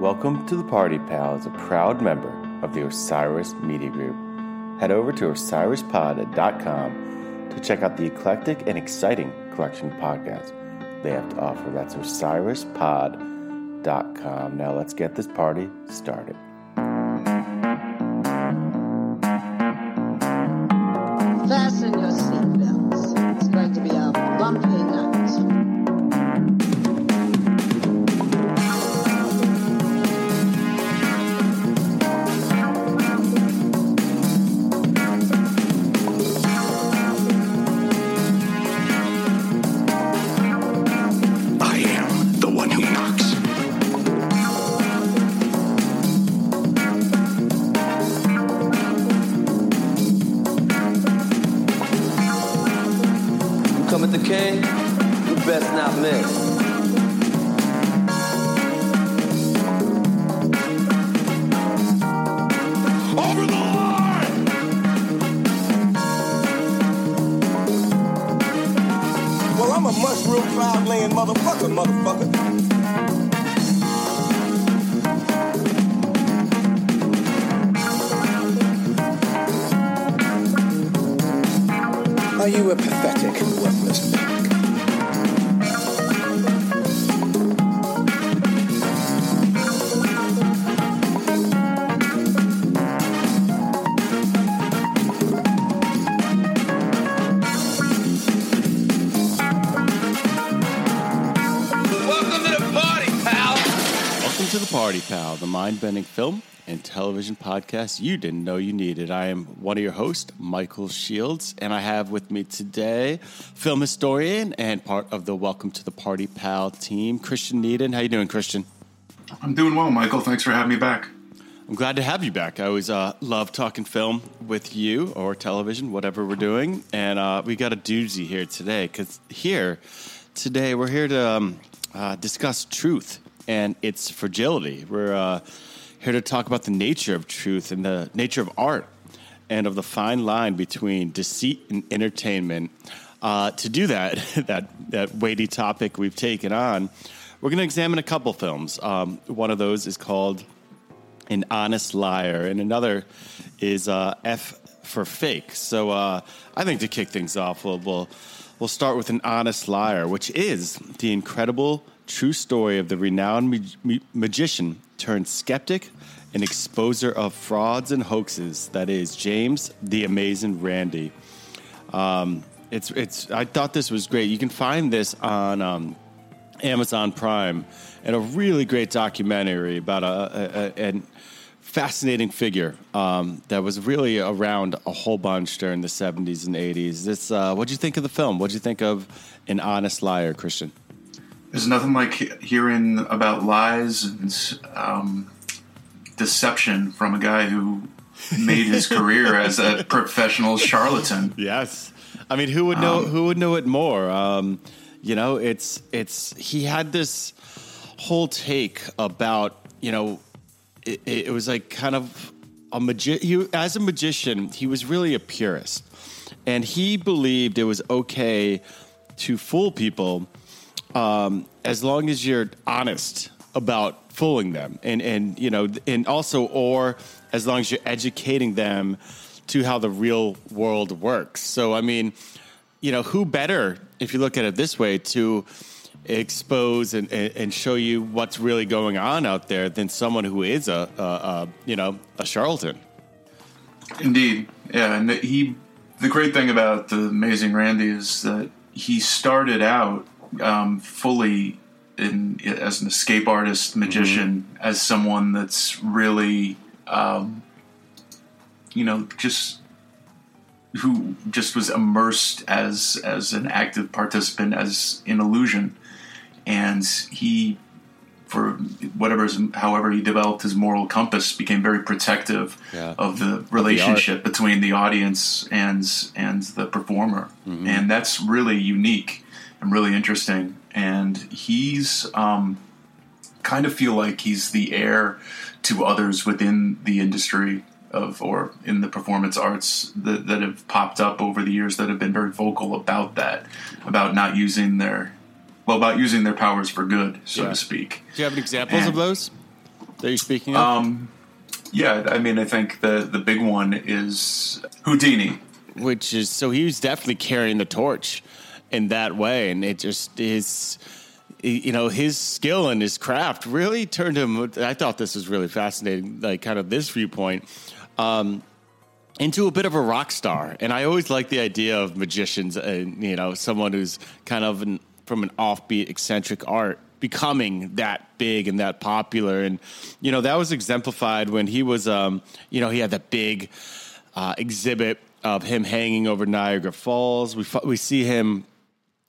Welcome to the Party Pal as a proud member of the Osiris Media Group. Head over to osirispod.com to check out the eclectic and exciting collection of podcasts they have to offer. That's osirispod.com. Now let's get this party started. To the Party Pal, the mind bending film and television podcast you didn't know you needed. I am one of your hosts, Michael Shields, and I have with me today film historian and part of the Welcome to the Party Pal team, Christian Needon. How you doing, Christian? I'm doing well, Michael. Thanks for having me back. I'm glad to have you back. I always uh, love talking film with you or television, whatever we're doing. And uh, we got a doozy here today because here, today, we're here to um, uh, discuss truth and its fragility. We're uh, here to talk about the nature of truth and the nature of art and of the fine line between deceit and entertainment. Uh, to do that, that, that weighty topic we've taken on, we're going to examine a couple films. Um, one of those is called an honest liar, and another is uh, F for fake. So uh, I think to kick things off, we'll, we'll we'll start with an honest liar, which is the incredible true story of the renowned mag- ma- magician turned skeptic and exposer of frauds and hoaxes. That is James the Amazing Randi. Um, it's it's. I thought this was great. You can find this on. Um, Amazon Prime, and a really great documentary about a, a, a fascinating figure um, that was really around a whole bunch during the 70s and 80s. This, uh, what'd you think of the film? What'd you think of An Honest Liar, Christian? There's nothing like hearing about lies and um, deception from a guy who made his career as a professional charlatan. Yes, I mean, who would know? who would know it more? Um, you know, it's it's. He had this whole take about you know, it, it was like kind of a magi- he, As a magician, he was really a purist, and he believed it was okay to fool people um, as long as you're honest about fooling them and and you know and also or as long as you're educating them to how the real world works so i mean you know who better if you look at it this way to expose and, and show you what's really going on out there than someone who is a, a, a you know a charlatan Indeed, yeah. And he, the great thing about the Amazing Randi is that he started out um, fully in as an escape artist, magician, as someone that's really, um, you know, just who just was immersed as as an active participant as in illusion, and he for whatever, however he developed his moral compass, became very protective Yeah. of the relationship between the audience and and the performer, and that's really unique and really interesting. And he's um, kind of feel like he's the heir to others within the industry of or in the performance arts that, that have popped up over the years that have been very vocal about that, about not using their well, about using their powers for good, so Yeah. to speak. Do you have examples of those? that you're speaking of? Um, Yeah, I mean, I think the the big one is Houdini. which is so he was definitely carrying the torch in that way, and it just is. You know, his skill and his craft really turned him. I thought this was really fascinating, like kind of this viewpoint, um, into a bit of a rock star. And I always like the idea of magicians, and you know, someone who's kind of an, from an offbeat, eccentric art becoming that big and that popular. And you know, that was exemplified when he was, um, you know, he had that big uh, exhibit of him hanging over Niagara Falls. We we see him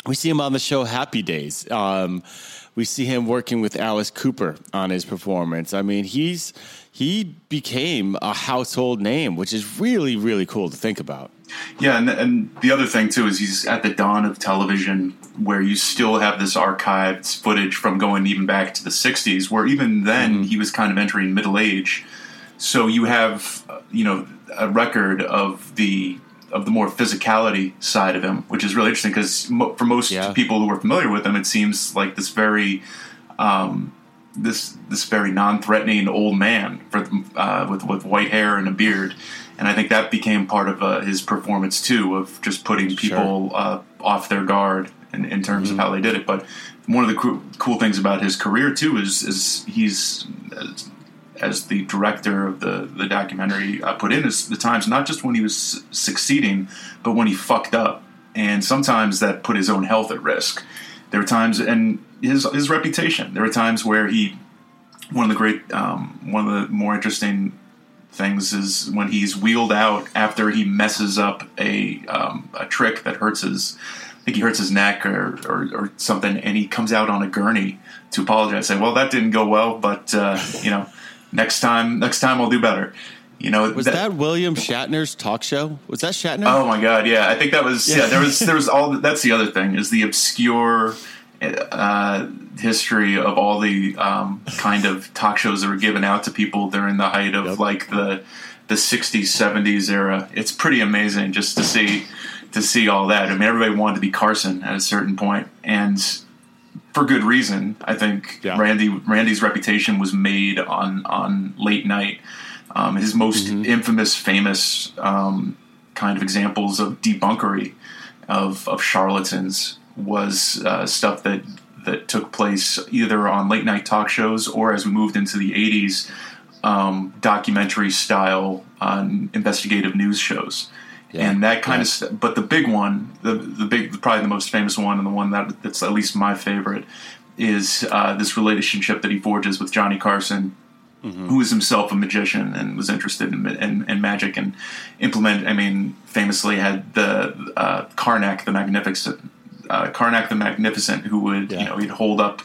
we see him on the show Happy Days. Um, we see him working with Alice Cooper on his performance. I mean, he's he became a household name, which is really really cool to think about. Yeah, and, and the other thing too is he's at the dawn of television, where you still have this archived footage from going even back to the '60s, where even then he was kind of entering middle age. So you have, uh, you know, a record of the of the more physicality side of him, which is really interesting because mo- for most Yeah. people who are familiar with him, it seems like this very um, this this very non-threatening old man for, uh, with with white hair and a beard, and I think that became part of uh, his performance too, of just putting people uh, off their guard in, in terms of how they did it. But one of the cool, cool things about his career too is is he's as, the director of the the documentary uh, put in is the times not just when he was succeeding, but when he fucked up, and sometimes that put his own health at risk. There were times, and his his reputation. There were times where he, one of the great, um, one of the more interesting things is when he's wheeled out after he messes up a um, a trick that hurts his. I think he hurts his neck or, or, or something, and he comes out on a gurney to apologize. Say, "Well, that didn't go well, but uh, you know, next time, next time I'll do better." You know, Was that, William Shatner's talk show? Was that Shatner? Oh my god, yeah. I think that was yeah. there was there was all that's the other thing is the obscure uh, history of all the um, kind of talk shows that were given out to people during the height of Yep. like the the 60s 70s era. It's pretty amazing just to see to see all that. I mean, everybody wanted to be Carson at a certain point, and for good reason. I think Yeah. Randi Randi's reputation was made on on late night. Um, his most infamous, famous um, kind of examples of debunkery of of charlatans was uh, stuff that that took place either on late night talk shows or as we moved into the 80s um, documentary style on investigative news shows Yeah. and that kind Yeah. of st- but the big one the the big probably the most famous one and the one that that's at least my favorite is uh, this relationship that he forges with Johnny Carson who is himself a magician and was interested in, in, in magic and implement. I mean, famously had the uh, Carnac the Magnificent, uh, Carnac the Magnificent, who would Yeah. you know he'd hold up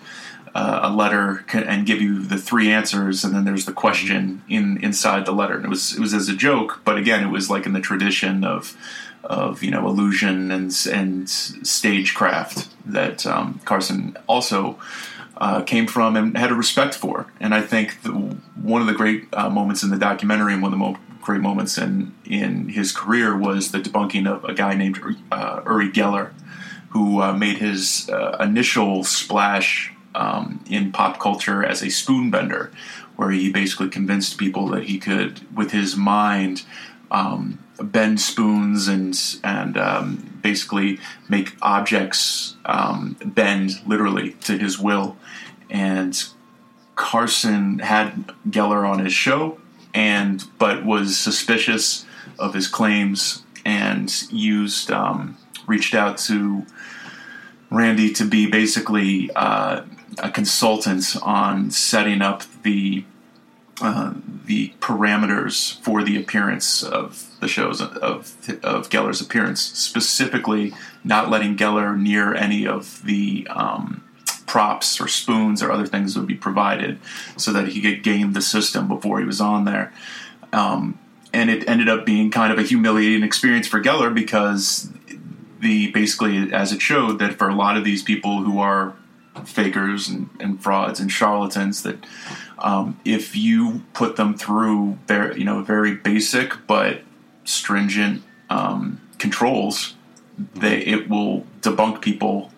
uh, a letter and give you the three answers, and then there's the question in inside the letter. And it was it was as a joke, but again, it was like in the tradition of of you know illusion and and stagecraft that um, Carson also uh, came from and had a respect for. And I think the, one of the great uh, moments in the documentary and one of the mo- great moments in in his career was the debunking of a guy named uh, Uri Geller, who uh, made his uh, initial splash um, in pop culture as a spoon bender, where he basically convinced people that he could, with his mind, um, bend spoons and and um, basically make objects um, bend literally to his will. And Carson had Geller on his show, and but was suspicious of his claims and used um, reached out to Randi to be basically uh, a consultant on setting up the uh, the parameters for the appearance of the shows of of Geller's appearance, specifically not letting Geller near any of the um, props or spoons or other things that would be provided, so that he could game the system before he was on there. Um, and it ended up being kind of a humiliating experience for Geller because the basically as it showed that for a lot of these people who are fakers and, and frauds and charlatans that um, if you put them through very you know very basic but stringent um, controls they it will debunk people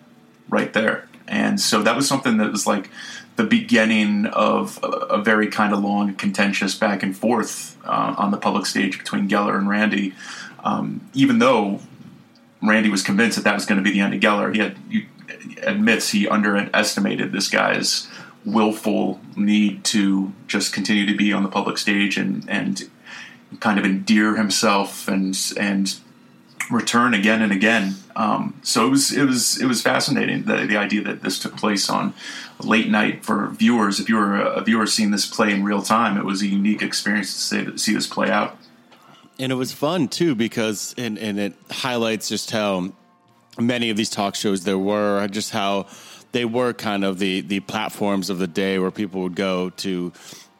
right there and so that was something that was like the beginning of a, a very kind of long, contentious back and forth uh, on the public stage between Geller and Randi. Um, even though Randi was convinced that that was going to be the end of Geller, he had, he admits he underestimated this guy's willful need to just continue to be on the public stage and and kind of endear himself and and return again and again. Um, so it was it was it was fascinating the, the idea that this took place on late night for viewers. If you were a, viewer seeing this play in real time, it was a unique experience to see, see this play out. And it was fun too because and and it highlights just how many of these talk shows there were, just how they were kind of the the platforms of the day where people would go to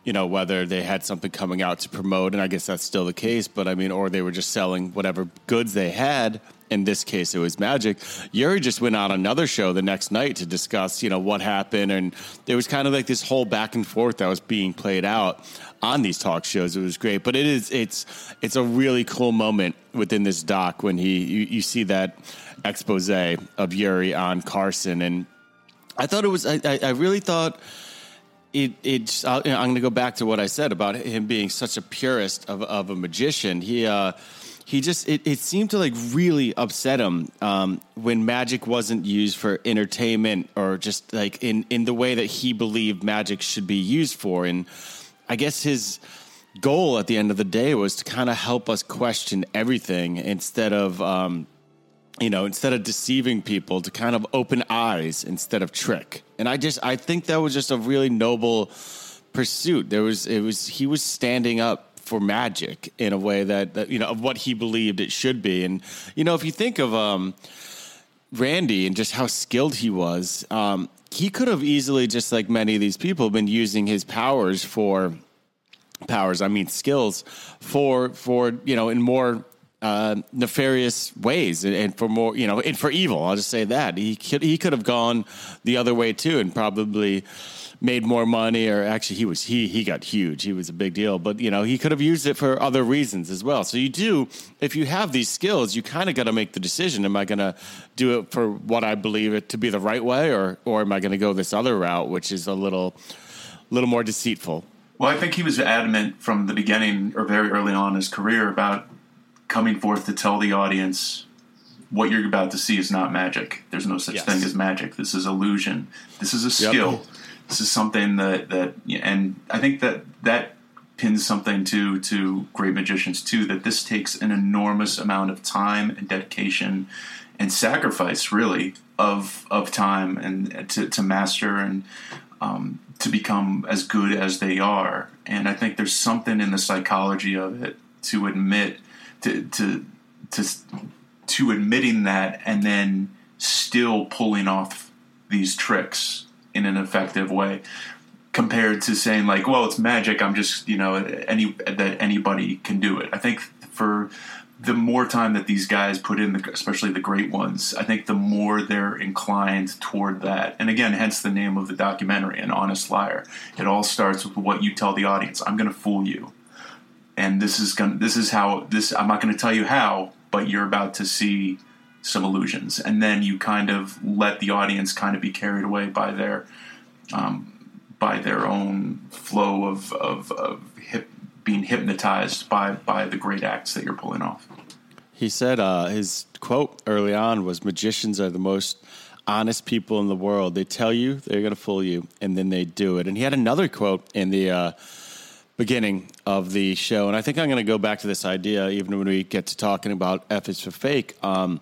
you know, whether they had something coming out to promote, and I guess that's still the case, but I mean, or they were just selling whatever goods they had. In this case, it was magic. Uri just went on another show the next night to discuss, you know, what happened, and there was kind of like this whole back and forth that was being played out on these talk shows. It was great, but it is it's it's a really cool moment within this doc when he you, you see that expose of Uri on Carson, and I thought it was I, I really thought it, it I'm going to go back to what I said about him being such a purist of, of a magician. He, uh, he just it, it seemed to like really upset him um, when magic wasn't used for entertainment or just like in in the way that he believed magic should be used for. And I guess his goal at the end of the day was to kind of help us question everything instead of um, you know, instead of deceiving people, to kind of open eyes instead of trick. And I just, I think that was just a really noble pursuit. There was, it was, he was standing up for magic in a way that, that you know, of what he believed it should be. And, you know, if you think of, um, Randi and just how skilled he was, um, he could have easily, just like many of these people, been using his powers for powers. I mean, skills for for you know in more uh, nefarious ways and, and, for more, you know, and for evil. I'll just say that he could he could have gone the other way too, and probably made more money. Or actually, he was he he got huge. He was a big deal, but you know, he could have used it for other reasons as well. So you do, if you have these skills, you kind of got to make the decision: Am I going to do it for what I believe it to be the right way, or or am I going to go this other route, which is a little little more deceitful? Well, I think he was adamant from the beginning or very early on in his career about coming forth to tell the audience what you're about to see is not magic. There's no such yes. thing as magic. This is illusion. This is a skill. Yep. This is something that that and I think that that pins something to to great magicians too that this takes an enormous amount of time and dedication and sacrifice really of of time and to, to master and um, to become as good as they are and I think there's something in the psychology of it to admit to to to to admitting that and then still pulling off these tricks in an effective way compared to saying like well it's magic. I'm just you know any that anybody can do it. I think for the more time that these guys put in especially the great ones i think the more they're inclined toward that. And again hence the name of the documentary an honest liar. It all starts with what you tell the audience. I'm going to fool you and this is going this is how this I'm not going to tell you how, but you're about to see some illusions, and then you kind of let the audience kind of be carried away by their um, by their own flow of of, of hip, being hypnotized by by the great acts that you're pulling off. He said uh, his quote early on was, "Magicians are the most." honest people in the world. They tell you they're going to fool you, and then they do it. And he had another quote in the uh, beginning of the show, and I think I'm going to go back to this idea even when we get to talking about F is for fake. Um,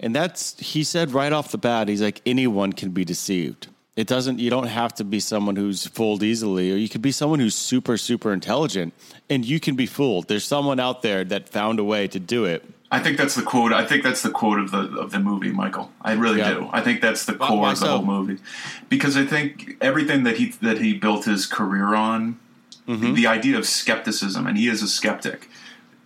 and that's he said right off the bat, he's like anyone can be deceived. It doesn't. You don't have to be someone who's fooled easily, or you could be someone who's super super intelligent, and you can be fooled. There's someone out there that found a way to do it. I think that's the quote. I think that's the quote of the of the movie, Michael. I really yeah. do. I think that's the core of the whole movie, because I think everything that he that he built his career on mm-hmm. the idea of skepticism, and he is a skeptic,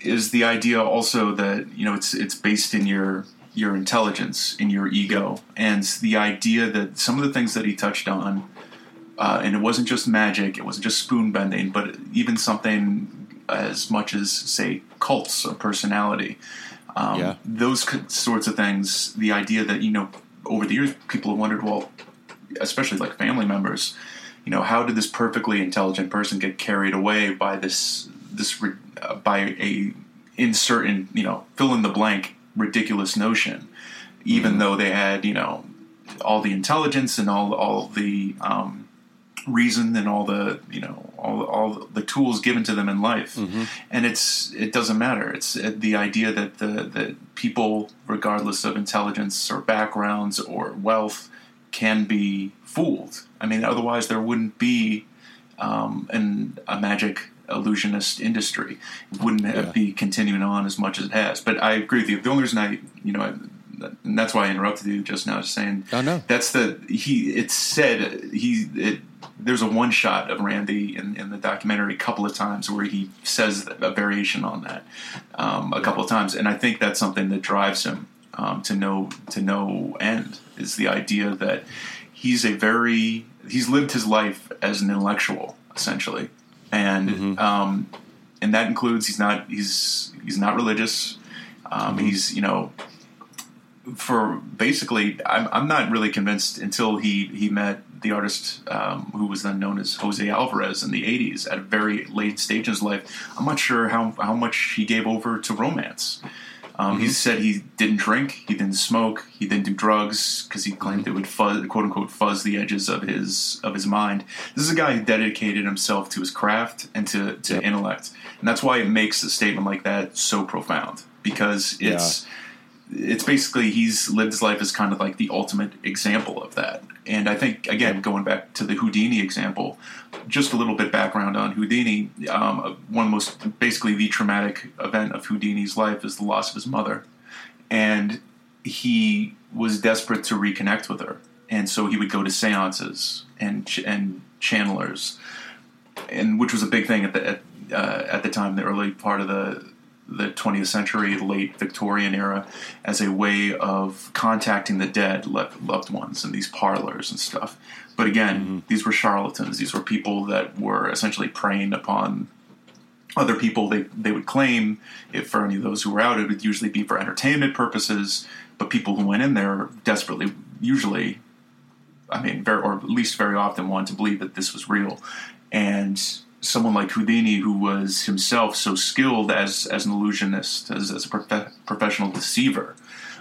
is the idea also that you know it's it's based in your your intelligence, in your ego, and the idea that some of the things that he touched on, uh, and it wasn't just magic, it wasn't just spoon bending, but even something as much as say cults or personality. Um, yeah. Those sorts of things. The idea that you know over the years people have wondered, well, especially like family members. You know, how did this perfectly intelligent person get carried away by this this uh, by a in you know fill in the blank ridiculous notion, even mm-hmm. though they had you know all the intelligence and all all the um, reason and all the you know all all the tools given to them in life, mm-hmm. and it's it doesn't matter. It's uh, the idea that the that people, regardless of intelligence or backgrounds or wealth, can be fooled. I mean, otherwise there wouldn't be um, an a magic illusionist industry. It wouldn't yeah. be continuing on as much as it has. But I agree with you. The only reason I, you know, and that's why I interrupted you just now, just saying. Oh no, that's the he. It's said he. It, there's a one shot of Randi in, in the documentary a couple of times where he says a variation on that um, a couple of times, and I think that's something that drives him um, to no to no end is the idea that he's a very he's lived his life as an intellectual essentially, and mm-hmm. um, and that includes he's not he's he's not religious. Um, mm-hmm. He's you know for basically, I'm, I'm not really convinced until he, he met the artist um, who was then known as Jose Alvarez in the 80s at a very late stage in his life. I'm not sure how, how much he gave over to romance. Um, mm-hmm. He said he didn't drink, he didn't smoke, he didn't do drugs because he claimed it would fuzz, quote unquote fuzz the edges of his of his mind. This is a guy who dedicated himself to his craft and to, to intellect, and that's why it makes a statement like that so profound because it's. Yeah it's basically he's lived his life as kind of like the ultimate example of that. And I think again, going back to the Houdini example, just a little bit background on Houdini. Um, one of the most basically the traumatic event of Houdini's life is the loss of his mother, and he was desperate to reconnect with her, and so he would go to seances and and channelers, and which was a big thing at the at, uh, at the time, the early part of the the 20th century, late Victorian era, as a way of contacting the dead loved ones in these parlors and stuff. But again, mm-hmm. these were charlatans. These were people that were essentially preying upon other people. They they would claim, if for any of those who were out, it would usually be for entertainment purposes. But people who went in there desperately, usually, I mean, very, or at least very often, wanted to believe that this was real. And someone like Houdini, who was himself so skilled as as an illusionist, as, as a prof- professional deceiver,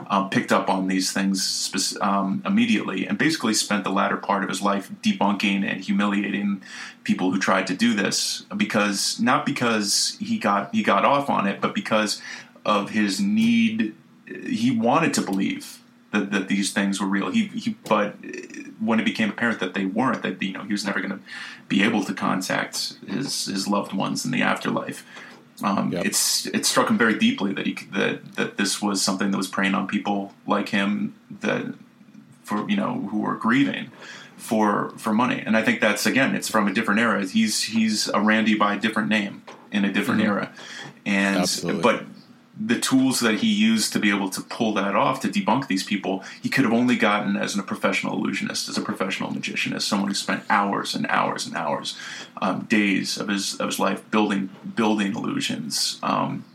um, picked up on these things um, immediately, and basically spent the latter part of his life debunking and humiliating people who tried to do this. Because not because he got he got off on it, but because of his need. He wanted to believe that, that these things were real. He, he, but when it became apparent that they weren't, that you know he was never going to be able to contact his his loved ones in the afterlife. Um, yep. It's it struck him very deeply that he that that this was something that was preying on people like him that for you know who were grieving for for money. And I think that's again, it's from a different era. He's he's a Randi by a different name in a different mm-hmm. era, and Absolutely. but the tools that he used to be able to pull that off to debunk these people, he could have only gotten as a professional illusionist, as a professional magician, as someone who spent hours and hours and hours, um, days of his of his life building building illusions, um,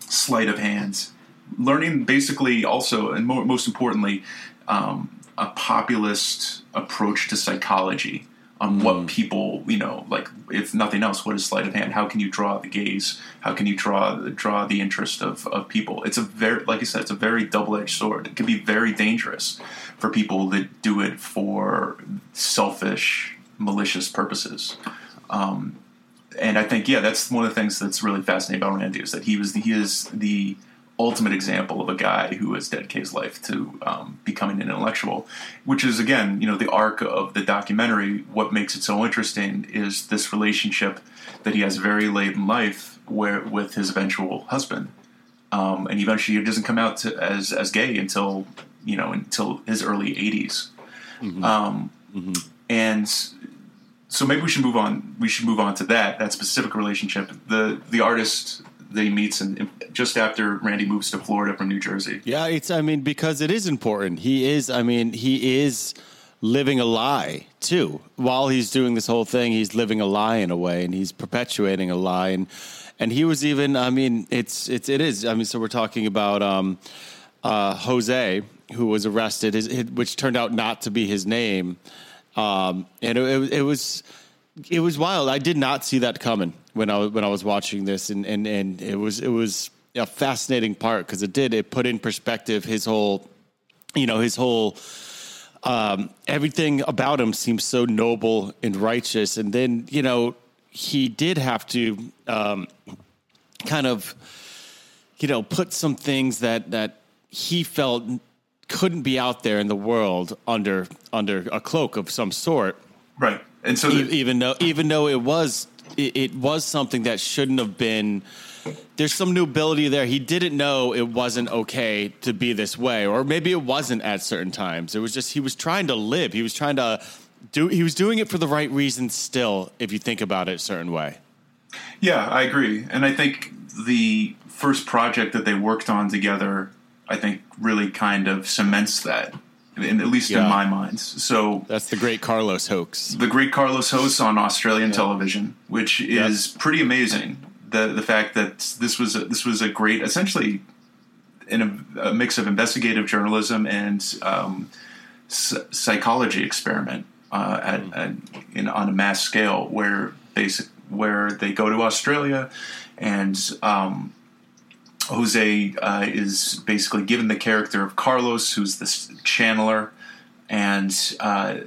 sleight of hands, learning basically also and more, most importantly, um, a populist approach to psychology on what mm. people, you know, like if nothing else, what is sleight of hand? How can you draw the gaze? How can you draw draw the interest of, of people? It's a very, like I said, it's a very double edged sword. It can be very dangerous for people that do it for selfish, malicious purposes. Um, and I think, yeah, that's one of the things that's really fascinating about Randi is that he was the, he is the ultimate example of a guy who has dedicated his life to um, becoming an intellectual, which is again, you know, the arc of the documentary. What makes it so interesting is this relationship that he has very late in life, where with his eventual husband, um, and eventually he doesn't come out to, as as gay until you know until his early 80s mm-hmm. Um, mm-hmm. and so maybe we should move on. We should move on to that that specific relationship. The the artist he meets and just after Randi moves to Florida from New Jersey. Yeah, it's I mean because it is important. He is I mean he is living a lie too. While he's doing this whole thing, he's living a lie in a way and he's perpetuating a lie and and he was even I mean it's it's it is I mean so we're talking about um, uh, Jose who was arrested his, which turned out not to be his name um, and it, it, it was it was wild. I did not see that coming when I when I was watching this, and and and it was it was a fascinating part because it did it put in perspective his whole, you know, his whole. Um, everything about him seems so noble and righteous, and then you know he did have to um, kind of, you know, put some things that that he felt couldn't be out there in the world under under a cloak of some sort. Right, and so the, even though even though it was it, it was something that shouldn't have been. There's some nobility there. He didn't know it wasn't okay to be this way, or maybe it wasn't at certain times. It was just he was trying to live. He was trying to do. He was doing it for the right reasons. Still, if you think about it a certain way. Yeah, I agree. And I think the first project that they worked on together, I think really kind of cements that, in, at least Yeah. in my mind. So That's the great Carlos hoax. the great Carlos hoax on Australian television, which is pretty amazing. The the fact that this was a, this was a great, essentially, in a, a mix of investigative journalism and um, s- psychology experiment uh, at, at in, on a mass scale, where basic where they go to Australia and. Um, Jose uh, is basically given the character of Carlos, who's this channeler, and uh,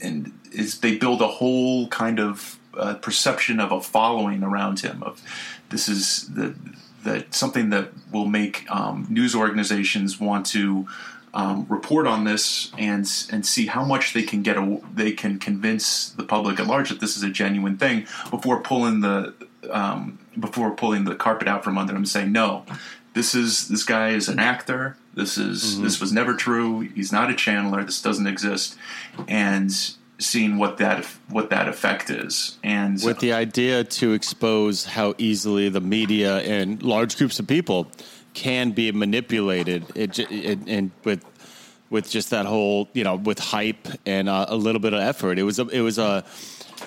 and is they build a whole kind of uh, perception of a following around him. Of this is the that something that will make um, news organizations want to um, report on this and and see how much they can get a, they can convince the public at large that this is a genuine thing before pulling the um, before pulling the carpet out from under them and saying no this is this guy is an actor. This is this was never true. He's not a channeler. This doesn't exist. And seeing what that what that effect is. And with the idea to expose how easily the media and large groups of people can be manipulated it, it, and with with just that whole you know with hype and uh, a little bit of effort. It was a, it was a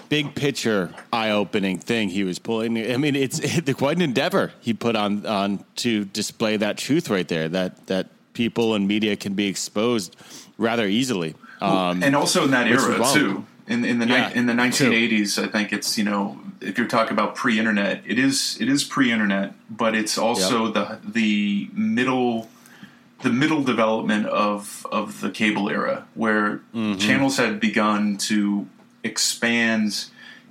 big picture eye-opening thing he was pulling i mean it's quite an endeavor he put on on to display that truth right there that that people and media can be exposed rather easily um, and also in that era too. In, in the ni- Yeah, in the true. 1980s, I think it's you know if you're talking about pre-internet, it is it is pre-internet, but it's also the the middle the middle development of of the cable era where Mm-hmm. channels had begun to expand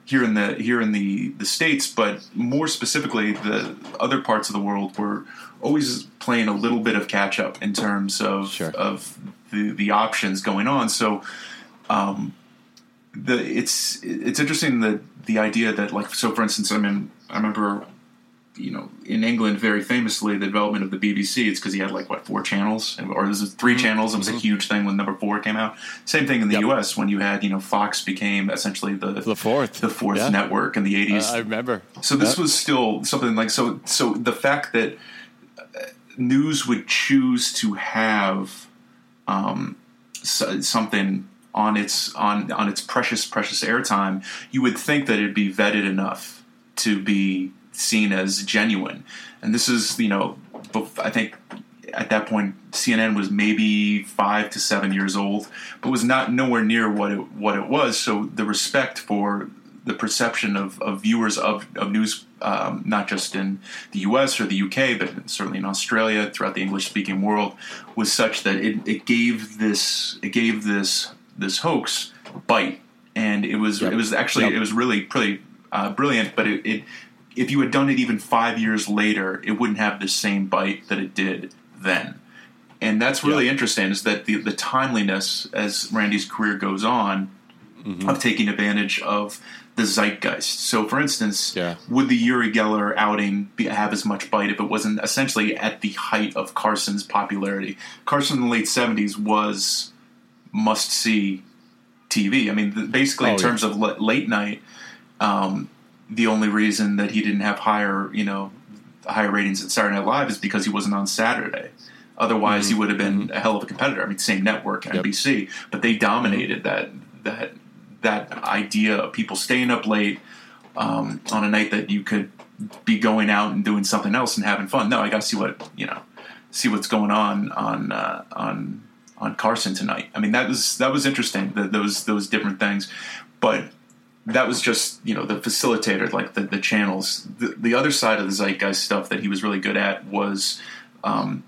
here in the here in the the states, but more specifically, the other parts of the world were always playing a little bit of catch up in terms of Sure. of the the options going on. So um, the it's it's interesting that the idea that like so for instance, I mean I remember you know in England very famously the development of the BBC. It's because he had like what four channels or this is 3 channels. It was a huge thing when number four came out. Same thing in the Mm-hmm. Yep. U.S. when you had you know Fox became essentially the the fourth the fourth Yeah. network in the Uh, eighties. i remember So this Yep. was still something like so. So the fact that uh, news would choose to have um, so, something on its on on its precious precious airtime, you would think that it'd be vetted enough to be seen as genuine. And this is you know, I think at that point CNN was maybe five to seven years old, but was not nowhere near what it what it was. So the respect for the perception of, of viewers of, of news, um, not just in the U.S. or the U.K., but certainly in Australia, throughout the English-speaking world, was such that it, it gave this it gave this this hoax bite, and it was Yep. it was actually Yep. it was really pretty uh, brilliant. But it, it if you had done it even five years later, it wouldn't have the same bite that it did then. And that's really Yeah. interesting is that the, the timeliness as Randi's career goes on Mm-hmm. of taking advantage of the zeitgeist. So, for instance, Yeah. would the Uri Geller outing be, have as much bite if it wasn't essentially at the height of Carson's popularity? Carson in the late 70s was must see TV. I mean, basically, Oh, in yeah. terms of late night, um, the only reason that he didn't have higher, you know, higher ratings at Saturday Night Live is because he wasn't on Saturday. Otherwise, he would have been a hell of a competitor. I mean, same network, Mm-hmm. Yep. NBC, but they dominated that that that idea of people staying up late um, on a night that you could be going out and doing something else and having fun. No, I got to see what you know, see what's going on on uh, on on Carson tonight. I mean, that was that was interesting. The, those those different things, but that was just you know the facilitator, like the the channels. The, the other side of the zeitgeist stuff that he was really good at was. Um,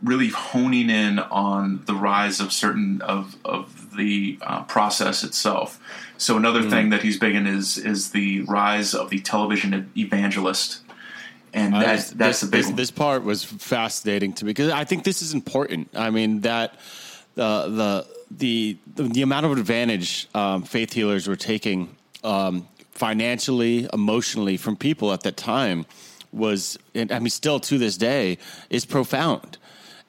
really honing in on the rise of certain of of the uh, process itself. So another Mm. thing that he's big in is is the rise of the television evangelist, and Uh, that's this- that's this, a big this, one. this part was fascinating to me because I think this is important. I mean that uh, the the the the amount of advantage um, faith healers were taking um, financially, emotionally from people at that time was, and I mean, still to this day, is profound.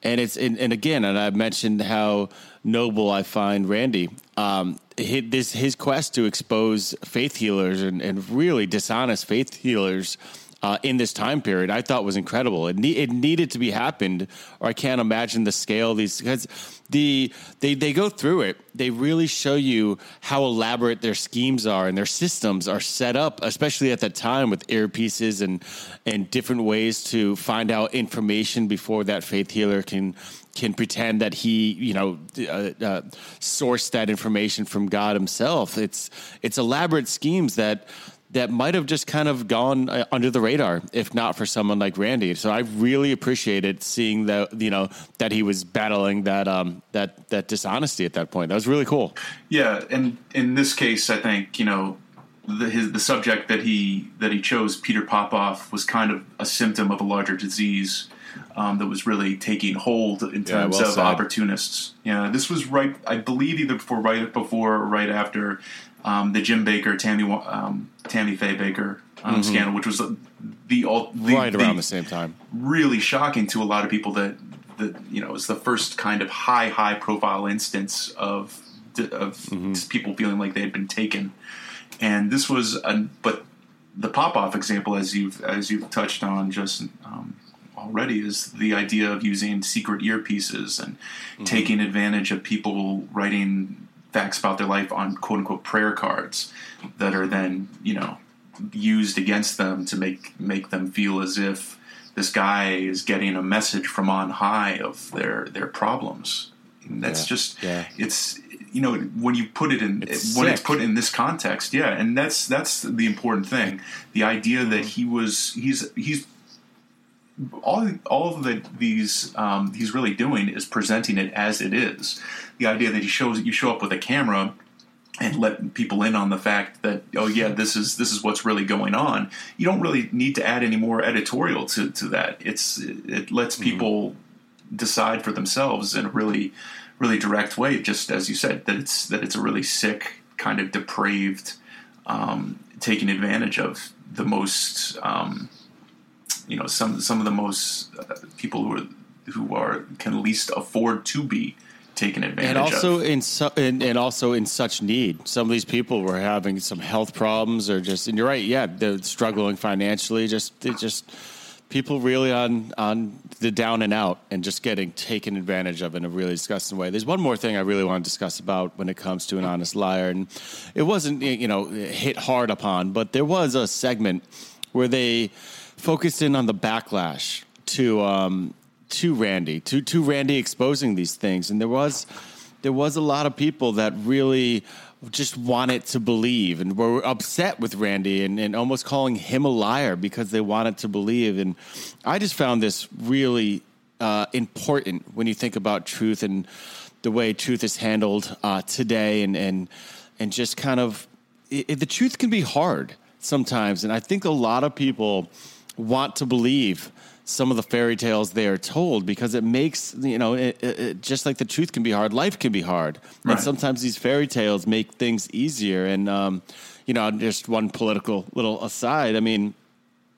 And it's and, and again, and I mentioned how noble I find Randi. Um, his, this his quest to expose faith healers and, and really dishonest faith healers uh, in this time period, I thought was incredible. It, ne- it needed to be happened, or I can't imagine the scale these because the they they go through it. They really show you how elaborate their schemes are and their systems are set up, especially at that time with earpieces and and different ways to find out information before that faith healer can can pretend that he, you know, uh, uh, sourced that information from God Himself. It's it's elaborate schemes that that might have just kind of gone uh, under the radar if not for someone like Randi. So I really appreciated seeing that you know that he was battling that um that that dishonesty at that point. That was really cool. Yeah, and in this case, I think you know the his, the subject that he that he chose, Peter Popoff, was kind of a symptom of a larger disease um, that was really taking hold in Yeah, terms well of said. opportunists. Yeah, this was right, I believe, either before, right before, or right after um, the Jim Bakker, Tammy, um, Tammy Faye Bakker um, scandal, which was the, all the, Mm-hmm. Right around the same time. really shocking to a lot of people that that you know it was the first kind of high high profile instance of of Mm-hmm. people feeling like they had been taken and this was a, but the Popoff example as you've as you've touched on just um, already is the idea of using secret earpieces and Mm-hmm. taking advantage of people writing facts about their life on quote unquote prayer cards that are then you know used against them to make make them feel as if this guy is getting a message from on high of their their problems. And that's Yeah, just yeah. it's you know when you put it in It's when it's put in this context, yeah, and that's that's the important thing. The idea that he was he's he's all all of the, these um, he's really doing is presenting it as it is. The idea that he shows you show up with a camera and let people in on the fact that oh yeah this is this is what's really going on. You don't really need to add any more editorial to to that. It's it lets people decide for themselves in a really really direct way. Just as you said that it's that it's a really sick kind of depraved um, taking advantage of the most. Um, you know some some of the most uh, people who are who are can least afford to be taken advantage and also of. in su- and, and also in such need. Some of these people were having some health problems, or just and you're right, yeah, they're struggling financially. Just just people really on on the down and out, and just getting taken advantage of in a really disgusting way. There's one more thing I really want to discuss about when it comes to an honest liar, and it wasn't you know hit hard upon, but there was a segment where they focused in on the backlash to um, to Randi, to to Randi exposing these things, and there was there was a lot of people that really just wanted to believe and were upset with Randi and, and almost calling him a liar because they wanted to believe. And I just found this really uh, important when you think about truth and the way truth is handled uh, today, and and and just kind of it, the truth can be hard sometimes, and I think a lot of people want to believe some of the fairy tales they are told because it makes you know it, it, it- just like the truth can be hard life can be hard Right. and sometimes these fairy tales make things easier and um, you know just one political little aside i mean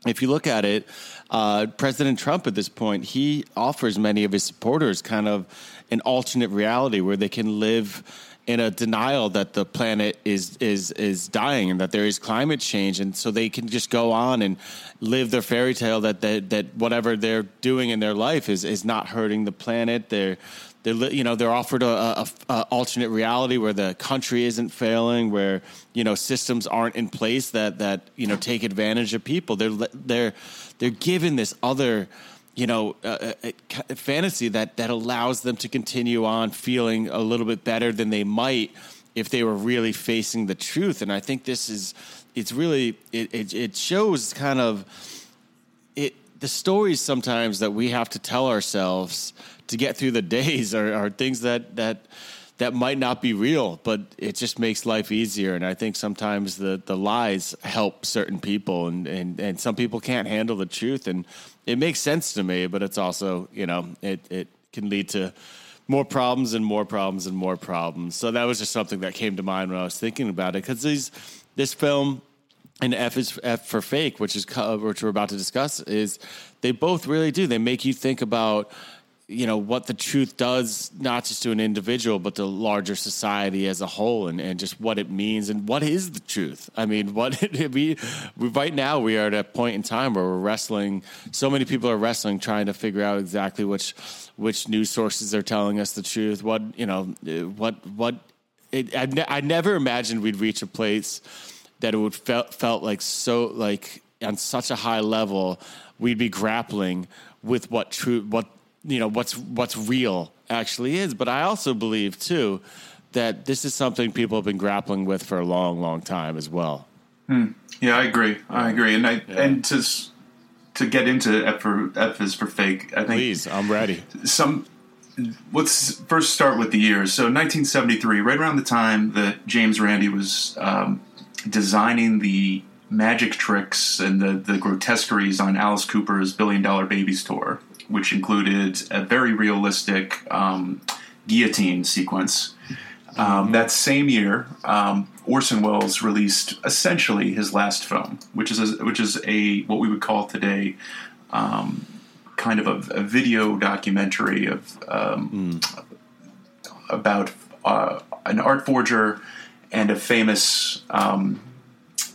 if you look at it, uh, President Trump at this point, he offers many of his supporters kind of an alternate reality where they can live in a denial that the planet is is is dying and that there is climate change, and so they can just go on and live their fairy tale that that, that whatever they're doing in their life is is not hurting the planet. They're they're you know they're offered a, a, a alternate reality where the country isn't failing, where you know systems aren't in place that that you know take advantage of people. They're they're they're given this other you know, uh, uh, uh, a, a, a fantasy that that allows them to continue on feeling a little bit better than they might if they were really facing the truth. And I think this is it's really it it, it shows kind of it the stories sometimes that we have to tell ourselves to get through the days are, are things that that that might not be real, but it just makes life easier. And I think sometimes the, the lies help certain people, and, and, and some people can't handle the truth. And it makes sense to me, but it's also, you know, it, it can lead to more problems and more problems and more problems. So that was just something that came to mind when I was thinking about it. Because these this film and F is F for fake, which is which we're about to discuss, is they both really do. They make you think about you know what the truth does not just to an individual but to larger society as a whole and, and just what it means and what is the truth. I mean what we, we right now we are at a point in time where we're wrestling so many people are wrestling trying to figure out exactly which which news sources are telling us the truth what you know what what it, I, ne- I never imagined we'd reach a place that it would felt felt like so like on such a high level we'd be grappling with what true what you know what's what's real actually is. But I also believe too that this is something people have been grappling with for a long, long time as well. Hmm. Yeah, I agree. I agree, and I Yeah. and to to get into F for F is for fake. I think Please, I'm ready. some. Let's first start with the years. So 1973, right around the time that James Randi was um, designing the magic tricks and the, the grotesqueries on Alice Cooper's Billion Dollar Babies tour, which included a very realistic um, guillotine sequence. Um, that same year, um, Orson Welles released essentially his last film, which is a, which is a what we would call today um, kind of a, a video documentary of um, about uh, an art forger and a famous um,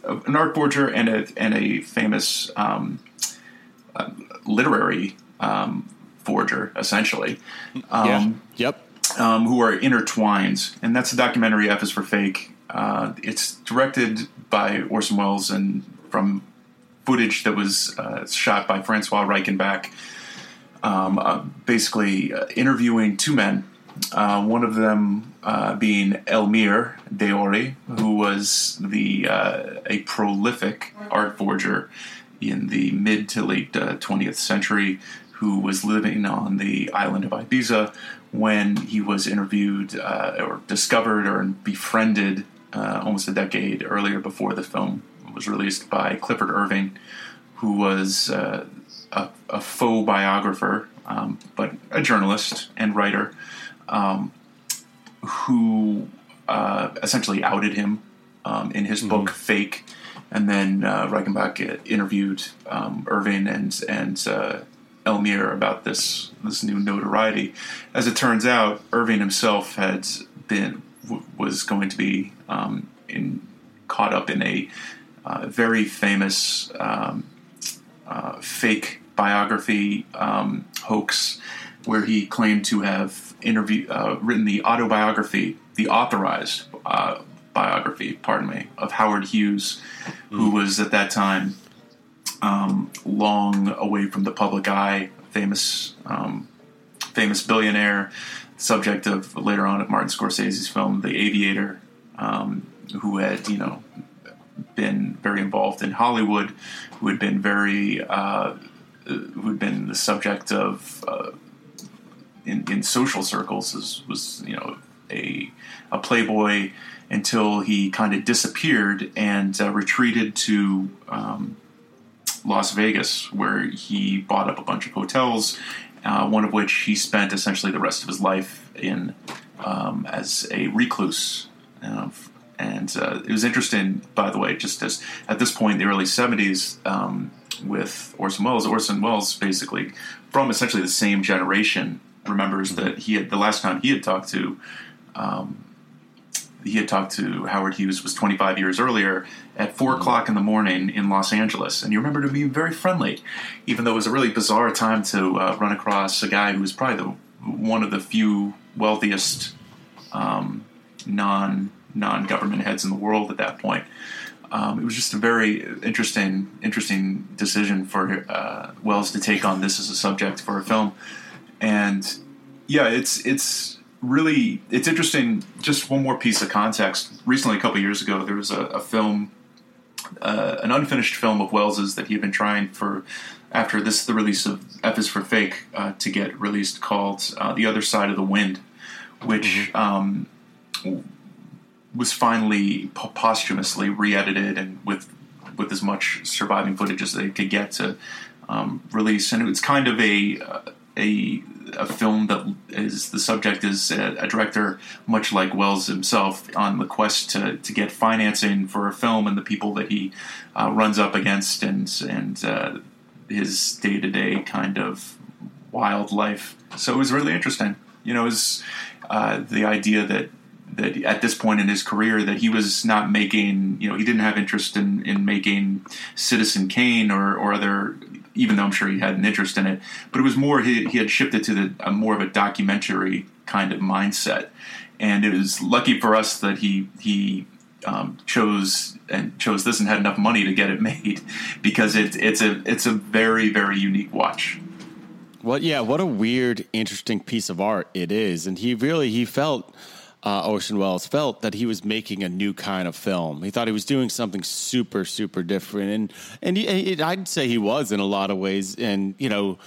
an art forger and a and a famous um, uh, literary um, forger, essentially. Um, yeah. Yep. um, who are intertwined, and that's the documentary F is for Fake. Uh, it's directed by Orson Welles and from footage that was uh, shot by Francois Reichenbach, um, uh, basically uh, interviewing two men. Uh, one of them uh, being Elmir Deori, who was the uh, a prolific art forger in the mid to late uh, 20th century, who was living on the island of Ibiza when he was interviewed uh, or discovered or befriended uh, almost a decade earlier before the film was released by Clifford Irving, who was uh, a, a faux biographer, um, but a journalist and writer, um, who uh, essentially outed him um, in his book Fake. And then uh, Reichenbach interviewed um, Irving and and uh, Elmyr about this this new notoriety. As it turns out, Irving himself had been w- was going to be um, in caught up in a uh, very famous um, uh, fake biography um, hoax, where he claimed to have interview uh, written the autobiography, the authorized uh, biography, pardon me, of Howard Hughes, who was at that time um, long away from the public eye, famous um, famous billionaire, subject of later on of Martin Scorsese's film The Aviator, um, who had you know been very involved in Hollywood, who had been very uh, who had been the subject of uh, in, in social circles was, was you know a a playboy until he kind of disappeared and uh, retreated to um, Las Vegas, where he bought up a bunch of hotels, uh, one of which he spent essentially the rest of his life in um, as a recluse. Uh, and uh, it was interesting, by the way, just as at this point in the early 70s um, with Orson Welles, Orson Welles basically from essentially the same generation remembers that he had the last time he had talked to um, he had talked to Howard Hughes was 25 years earlier at 4 o'clock in the morning in Los Angeles. And you remember to be very friendly, even though it was a really bizarre time to uh, run across a guy who was probably the, one of the few wealthiest um, non non government heads in the world at that point. Um, it was just a very interesting, interesting decision for uh, Welles to take on this as a subject for a film, and yeah, it's it's really it's interesting. Just one more piece of context. Recently, a couple years ago, there was a, a film, uh, an unfinished film of Welles's that he had been trying for after this the release of F is for Fake uh, to get released called uh, The Other Side of the Wind, which um, was finally posthumously re-edited and with with as much surviving footage as they could get to um, release, and it's kind of a a a film that is the subject is a, a, director much like Welles himself on the quest to, to get financing for a film and the people that he uh, runs up against and and uh, his day to day kind of wildlife. So it was really interesting. You know, it was uh, the idea that that at this point in his career that he was not making you know he didn't have interest in in making Citizen Kane or or other even though I'm sure he had an interest in it but it was more he, he had shifted to the more of a documentary kind of mindset and it was lucky for us that he he um, chose and chose this and had enough money to get it made because it's it's a it's a very very unique watch. Well, yeah, what a weird, interesting piece of art it is, and he really he felt. Uh, Orson Welles felt that he was making a new kind of film. He thought he was doing something super, super different, and and, he, and I'd say he was in a lot of ways. And you know,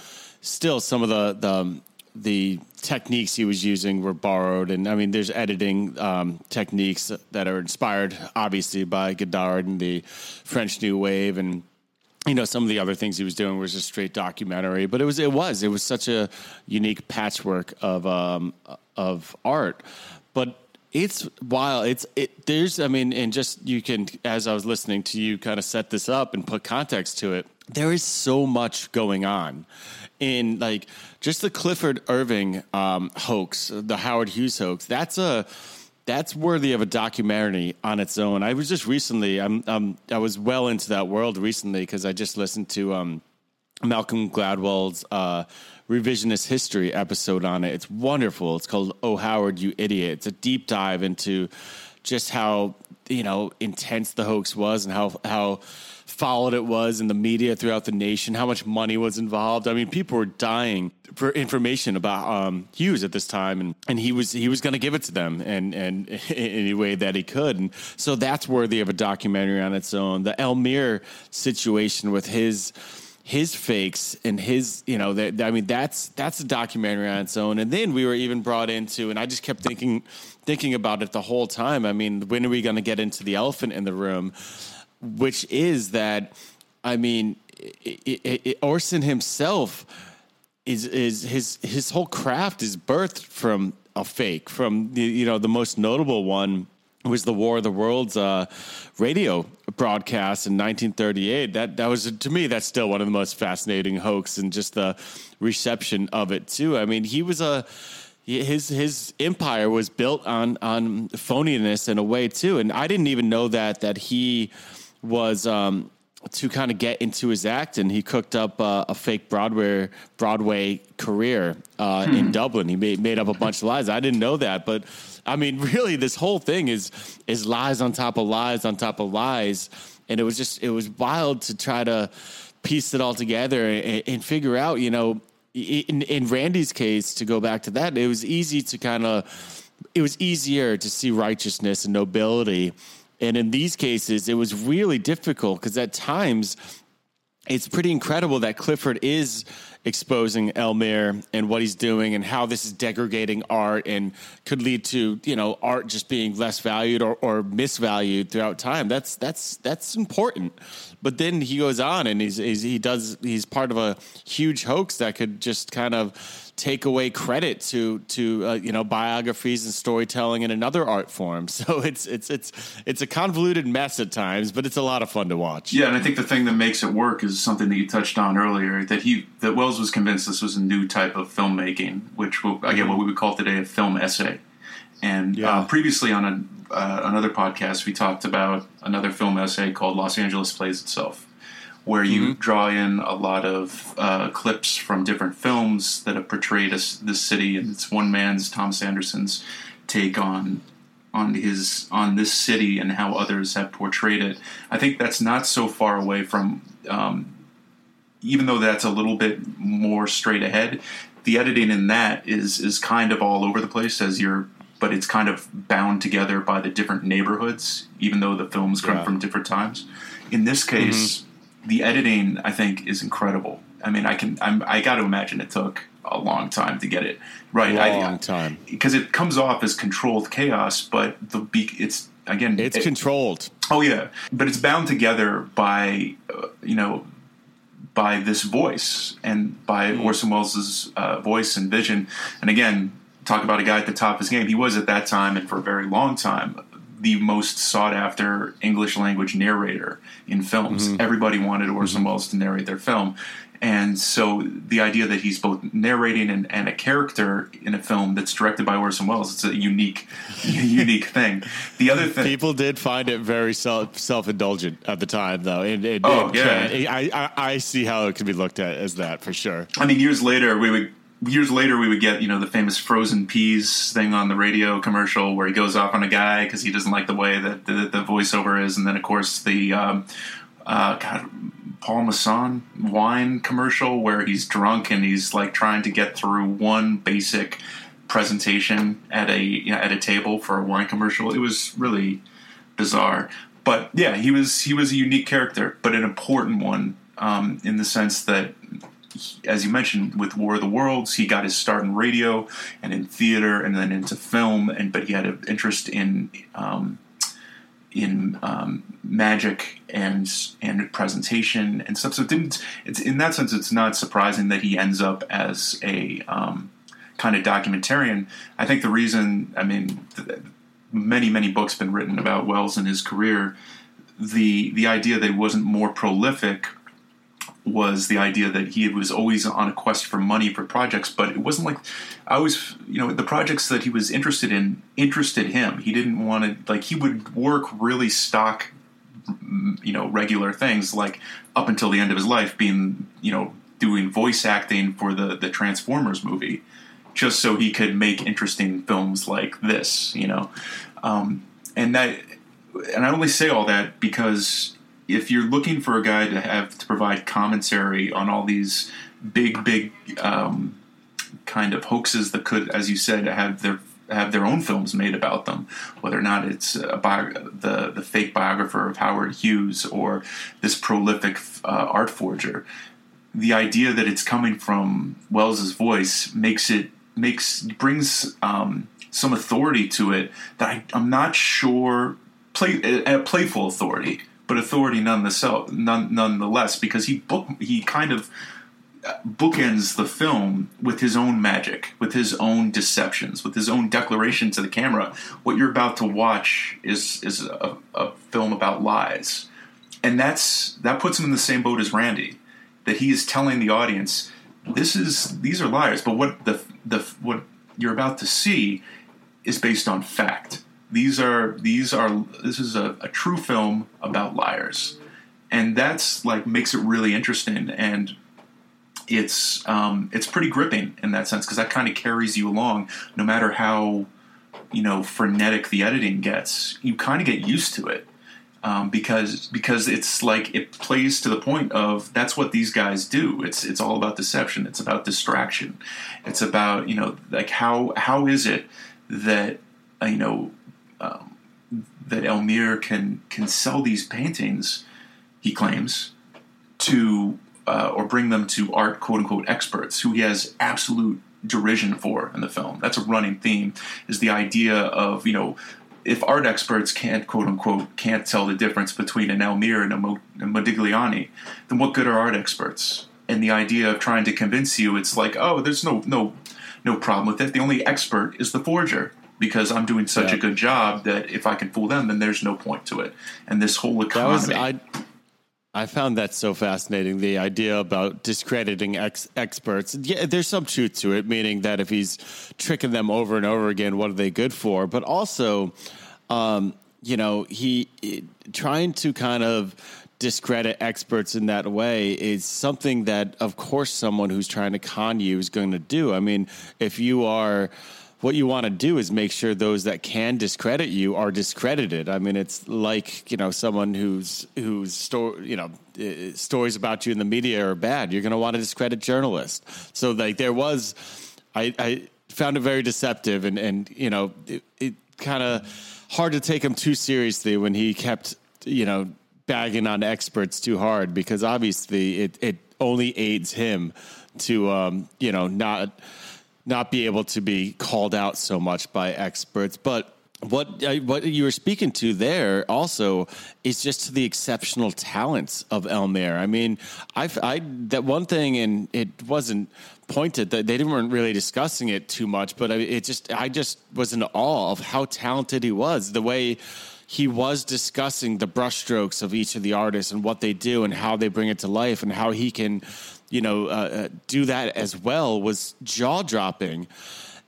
still some of the the the techniques he was using were borrowed, and I mean, there's editing um, techniques that are inspired, obviously, by Godard and the French New Wave, and you know, some of the other things he was doing was just straight documentary. But it was, it was, it was such a unique patchwork of um, of art. But it's wild. It's it. There's, I mean, and just you can, as I was listening to you, kind of set this up and put context to it. There is so much going on in like just the Clifford Irving um, hoax, the Howard Hughes hoax. That's a that's worthy of a documentary on its own. I was just recently, I'm, um, I was well into that world recently because I just listened to um, Malcolm Gladwell's uh, revisionist history episode on it. It's wonderful. It's called "Oh Howard, You Idiot." It's a deep dive into just how you know intense the hoax was and how how followed it was in the media throughout the nation, how much money was involved. I mean, people were dying for information about um, Hughes at this time, and, and he was he was going to give it to them, and and in any way that he could, and so that's worthy of a documentary on its own. The Elmyr situation with his his fakes and his you know that i mean that's that's a documentary on its own and then we were even brought into and i just kept thinking thinking about it the whole time i mean when are we going to get into the elephant in the room which is that I mean, it, it, it, Orson himself is is his his whole craft is birthed from a fake. From the, you know the most notable one was the War of the Worlds uh, radio broadcast in 1938. That that was to me that's still one of the most fascinating hoax and just the reception of it too. I mean, he was a his his empire was built on on phoniness in a way too, and I didn't even know that that he was um, to kind of get into his act, and he cooked up uh, a fake Broadway Broadway career uh, hmm. in Dublin. He made made up a bunch of lies. I didn't know that, but I mean, really, this whole thing is is lies on top of lies on top of lies, and it was just it was wild to try to piece it all together and, and figure out, you know, in, in Randi's case, to go back to that, it was easy to kind of it was easier to see righteousness and nobility and in these cases, it was really difficult because at times it's pretty incredible that Clifford is exposing Elmyr and what he's doing and how this is degrading art and could lead to you know art just being less valued or, or misvalued throughout time. That's that's that's important. But then he goes on and he's, he's he does he's part of a huge hoax that could just kind of take away credit to to uh, you know biographies and storytelling in another art form. So it's it's it's it's a convoluted mess at times, but it's a lot of fun to watch. Yeah, and I think the thing that makes it work is something that you touched on earlier that he that Welles was convinced this was a new type of filmmaking, which will, again what we would call today a film essay. And uh, yeah. uh, previously on a, uh, another podcast, we talked about another film essay called Los Angeles Plays Itself where you mm-hmm. draw in a lot of uh, clips from different films that have portrayed this, this city, and it's one man's Thomas Andersen's take on on his on this city and how others have portrayed it. I think that's not so far away from, um, even though that's a little bit more straight ahead. The editing in that is is kind of all over the place as you're, but it's kind of bound together by the different neighborhoods, even though the films come Yeah. from different times. In this case, the editing I think is incredible. I mean, I can I'm, I got to imagine it took a long time to get it right. I- Long time. because it comes off as controlled chaos, but the be- it's again It's it- controlled. oh yeah, but it's bound together by uh, you know by this voice and by Orson Welles' uh, voice and vision. And again, talk about a guy at the top of his game. He was at that time and for a very long time the most sought after English language narrator in films. Mm-hmm. Everybody wanted Orson mm-hmm. Welles to narrate their film. And so the idea that he's both narrating and, and a character in a film that's directed by Orson Welles, it's a unique, unique thing. The other thing, People did find it very self self indulgent at the time, though. And, and- Oh, and yeah. I, I I see how it could be looked at as that for sure. I mean, years later, we would years later we would get you know the famous frozen peas thing on the radio commercial where he goes off on a guy because he doesn't like the way that the, the voiceover is, and then of course the um, uh, God, Paul Masson wine commercial where he's drunk and he's like trying to get through one basic presentation at a you know, at a table for a wine commercial. It was really bizarre. But yeah, he was he was a unique character, but an important one um, in the sense that, as you mentioned, with War of the Worlds, he got his start in radio and in theater, and then into film. And but he had an interest in um, in um, magic and and presentation and stuff. So it didn't. It's in that sense, it's not surprising that he ends up as a um, kind of documentarian. I think the reason, I mean, th- many many books been written about Welles and his career. The the idea that he wasn't more prolific was the idea that he was always on a quest for money for projects, but it wasn't like I was, you know, the projects that he was interested in interested him. He didn't want to like he would work really stock, mm, you know, regular things like up until the end of his life, being you know doing voice acting for the the Transformers movie, just so he could make interesting films like this, you know, um, and that and I only say all that because if you're looking for a guy to have to provide commentary on all these big, big um, kind of hoaxes that could, as you said, have their have their own films made about them, whether or not it's bio- the the fake biographer of Howard Hughes or this prolific uh, art forger. The idea that it's coming from Welles's voice makes it makes brings um, some authority to it that I, I'm not sure play a, a playful authority, but authority nonetheless, because he book he kind of bookends the film with his own magic, with his own deceptions, with his own declaration to the camera. What you're about to watch is is a, a film about lies, and that's that puts him in the same boat as Randi. That he is telling the audience, this is these are liars, but what the the what you're about to see is based on fact. These are these are this is a, a true film about liars, and that's like makes it really interesting. And it's um, it's pretty gripping in that sense because that kind of carries you along no matter how you know frenetic the editing gets. You kind of get used to it um, because because it's like it plays to the point of that's what these guys do. It's it's all about deception. It's about distraction. It's about you know like how how is it that uh, you know um, that Elmyr can can sell these paintings he claims to uh, or bring them to art quote unquote experts who he has absolute derision for in the film. That's a running theme is the idea of you know if art experts can't quote unquote can't tell the difference between an Elmyr and a, Mo- a Modigliani, then what good are art experts? And the idea of trying to convince you, it's like oh, there's no no no problem with it. The only expert is the forger. Because I'm doing such Yeah. a good job that if I can fool them, then there's no point to it. And this whole economy. was I. I found that so fascinating. The idea about discrediting ex- experts. Yeah, there's some truth to it, meaning that if he's tricking them over and over again, what are they good for? But also, um, you know, he it- trying to kind of discredit experts in that way is something that, of course, someone who's trying to con you is going to do. I mean, if you are what you want to do is make sure those that can discredit you are discredited. I mean, it's like you know someone who's whose story you know uh, stories about you in the media are bad. You're going to want to discredit journalists. So like there was, I, I found it very deceptive, and and you know it, it kind of hard to take him too seriously when he kept you know bagging on experts too hard because obviously it it only aids him to um, you know not not be able to be called out so much by experts. But what uh, what you were speaking to there also is just to the exceptional talents of Elmyr. I mean, I I that one thing, and it wasn't pointed that they weren't really discussing it too much, but I, it just I just was in awe of how talented he was. The way he was discussing the brushstrokes of each of the artists and what they do and how they bring it to life and how he can you know, uh, uh, do that as well was jaw dropping.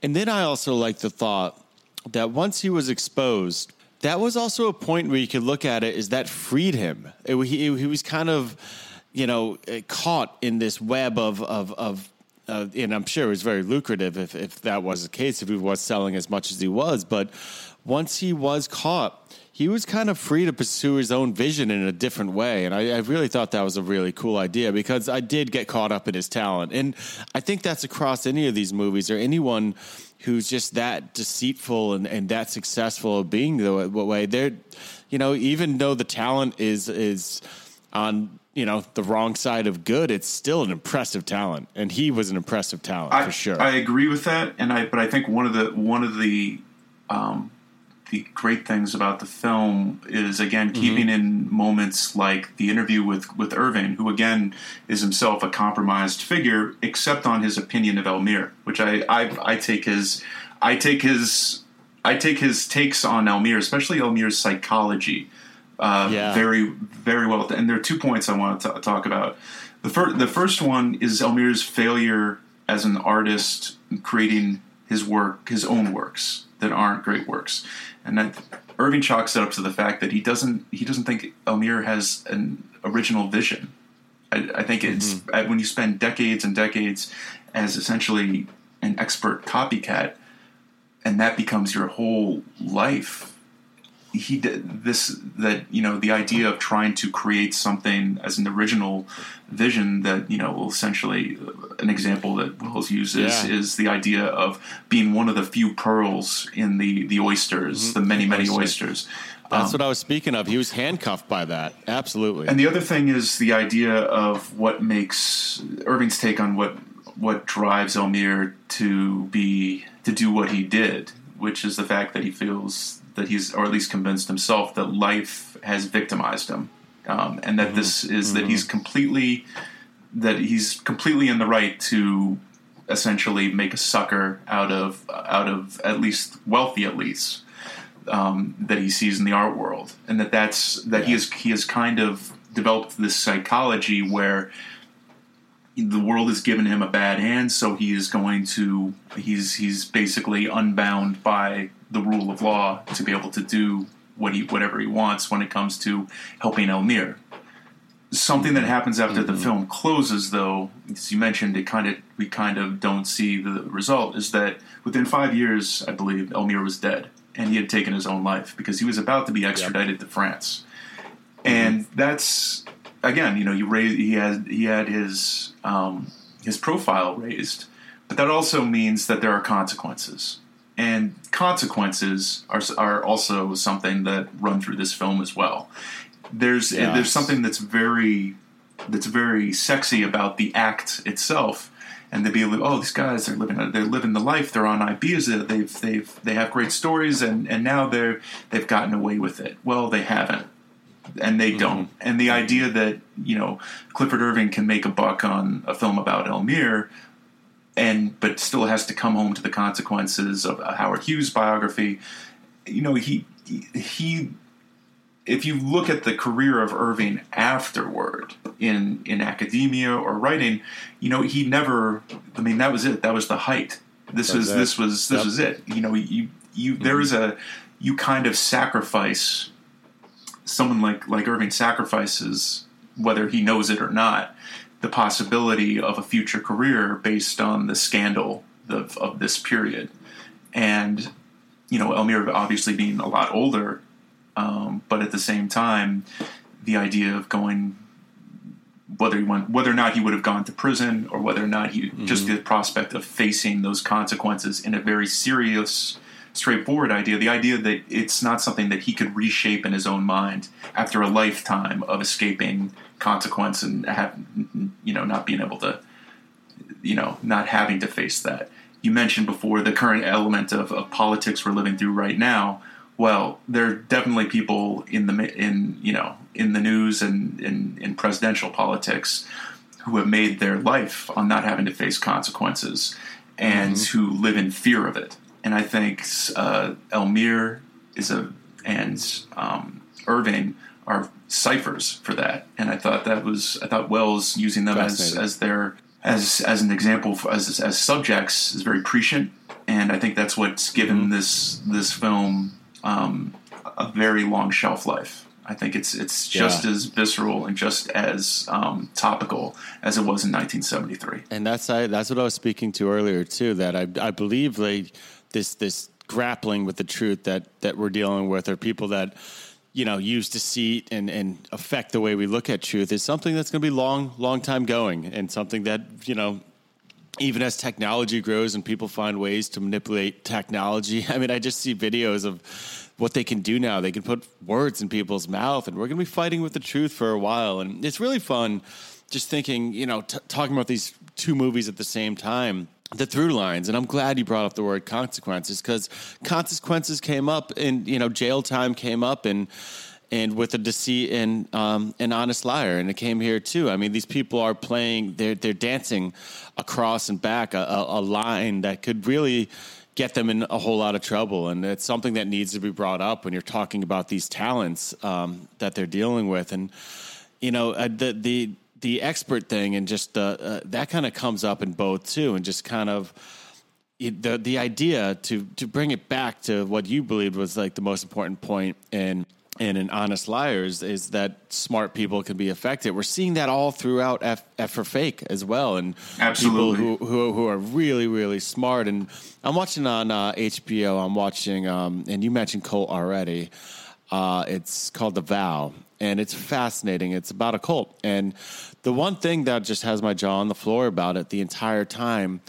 And then I also like the thought that once he was exposed, that was also a point where you could look at it is that freed him. It, he, he was kind of, you know, uh, caught in this web of, of, of uh, and I'm sure it was very lucrative if, if that was the case, if he was selling as much as he was. But once he was caught, he was kind of free to pursue his own vision in a different way. And I, I, really thought that was a really cool idea because I did get caught up in his talent. And I think that's across any of these movies or anyone who's just that deceitful and, and that successful of being the way they're, you know, even though the talent is, is on, you know, the wrong side of good, it's still an impressive talent. And he was an impressive talent I, for sure. I agree with that. And I, but I think one of the, one of the, um, the great things about the film is again mm-hmm. keeping in moments like the interview with with Irving, who again is himself a compromised figure, except on his opinion of Elmyr, which I I, I take his I take his I take his takes on Elmyr, especially Elmyr's psychology, uh, yeah. very very well. And there are two points I want to t- talk about. The first the first one is Elmyr's failure as an artist creating his work, his own works that aren't great works and I, Irving chalks it up to the fact that he doesn't he doesn't think Elmyr has an original vision. I, I think it's mm-hmm. when you spend decades and decades as essentially an expert copycat, and that becomes your whole life he did this that you know the idea of trying to create something as an original vision that you know essentially an example that Welles uses yeah. is the idea of being one of the few pearls in the the oysters, mm-hmm. the many many oysters. That's um, what I was speaking of. He was handcuffed by that. Absolutely. And the other thing is the idea of what makes Irving's take on what what drives Elmyr to be to do what he did, which is the fact that he feels that he's, or at least convinced himself, that life has victimized him, um, and that mm-hmm. this is mm-hmm. that he's completely that he's completely in the right to essentially make a sucker out of out of at least wealthy at least um, that he sees in the art world, and that that's that yeah. he has he has kind of developed this psychology where the world has given him a bad hand, so he is going to he's he's basically unbound by the rule of law to be able to do what he whatever he wants when it comes to helping Elmyr. Something that happens after mm-hmm. the film closes, though, as you mentioned, it kind of we kind of don't see the result. Is that within five years, I believe Elmyr was dead and he had taken his own life because he was about to be extradited yep. to France, and mm-hmm. that's again, you know, you raise he had he had his um, his profile raised, but that also means that there are consequences, and consequences are are also something that run through this film as well. There's yes. there's something that's very that's very sexy about the act itself. And they be like, oh, these guys are living they're living the life. They're on Ibiza. They've they've they have great stories, and and now they're they've gotten away with it. Well, they haven't and they mm-hmm. don't. And the idea that you know Clifford Irving can make a buck on a film about Elmyr, and but still has to come home to the consequences of a Howard Hughes biography. You know, he he. If you look at the career of Irving afterward in in academia or writing, you know he never. I mean, that was it. That was the height. This That's was it. this was this yep. was it. You know, you you mm-hmm. there is a you kind of sacrifice someone like like Irving sacrifices, whether he knows it or not, the possibility of a future career based on the scandal of, of this period. and you know Elmyr obviously being a lot older, um, but at the same time, the idea of going whether he went, whether or not he would have gone to prison or whether or not he just the prospect of facing those consequences in a very serious straightforward idea the idea that it's not something that he could reshape in his own mind after a lifetime of escaping consequence and have you know not being able to you know not having to face that. You mentioned before the current element of, of politics we're living through right now. Well there are definitely people in the in you know in the news and in, in presidential politics who have made their life on not having to face consequences and mm-hmm. who live in fear of it. And I think uh, Elmyr is a and um, Irving are ciphers for that. And I thought that was I thought Welles using them as as their as as an example for, as as subjects is very prescient. And I think that's what's given this this film um, a very long shelf life. I think it's it's just Yeah. as visceral and just as um, topical as it was in 1973. And that's I, that's what I was speaking to earlier too. That I I believe like this this grappling with the truth that that we're dealing with, or people that you know use deceit and and affect the way we look at truth, is something that's going to be long long time going, and something that you know. Even as technology grows and people find ways to manipulate technology, I mean, I just see videos of what they can do now. They can put words in people's mouth, and we're going to be fighting with the truth for a while. And it's really fun just thinking, you know, t- talking about these two movies at the same time, the through lines. And I'm glad you brought up the word consequences because consequences came up and, you know, jail time came up and, and with a deceit and um, an honest liar, and it came here too. I mean, these people are playing; they're they're dancing across and back a, a, a line that could really get them in a whole lot of trouble, and it's something that needs to be brought up when you're talking about these talents um, that they're dealing with, and you know uh, the the the expert thing, and just uh, uh, that kind of comes up in both too, and just kind of the the idea to to bring it back to what you believed was like the most important point in in an honest liars is that smart people can be affected. We're seeing that all throughout F, F for fake as well, and Absolutely. people who, who who are really really smart. And I'm watching on uh, HBO. I'm watching, um, and you mentioned Cole already. Uh, it's called The Vow, and it's fascinating. It's about a cult, and the one thing that just has my jaw on the floor about it the entire time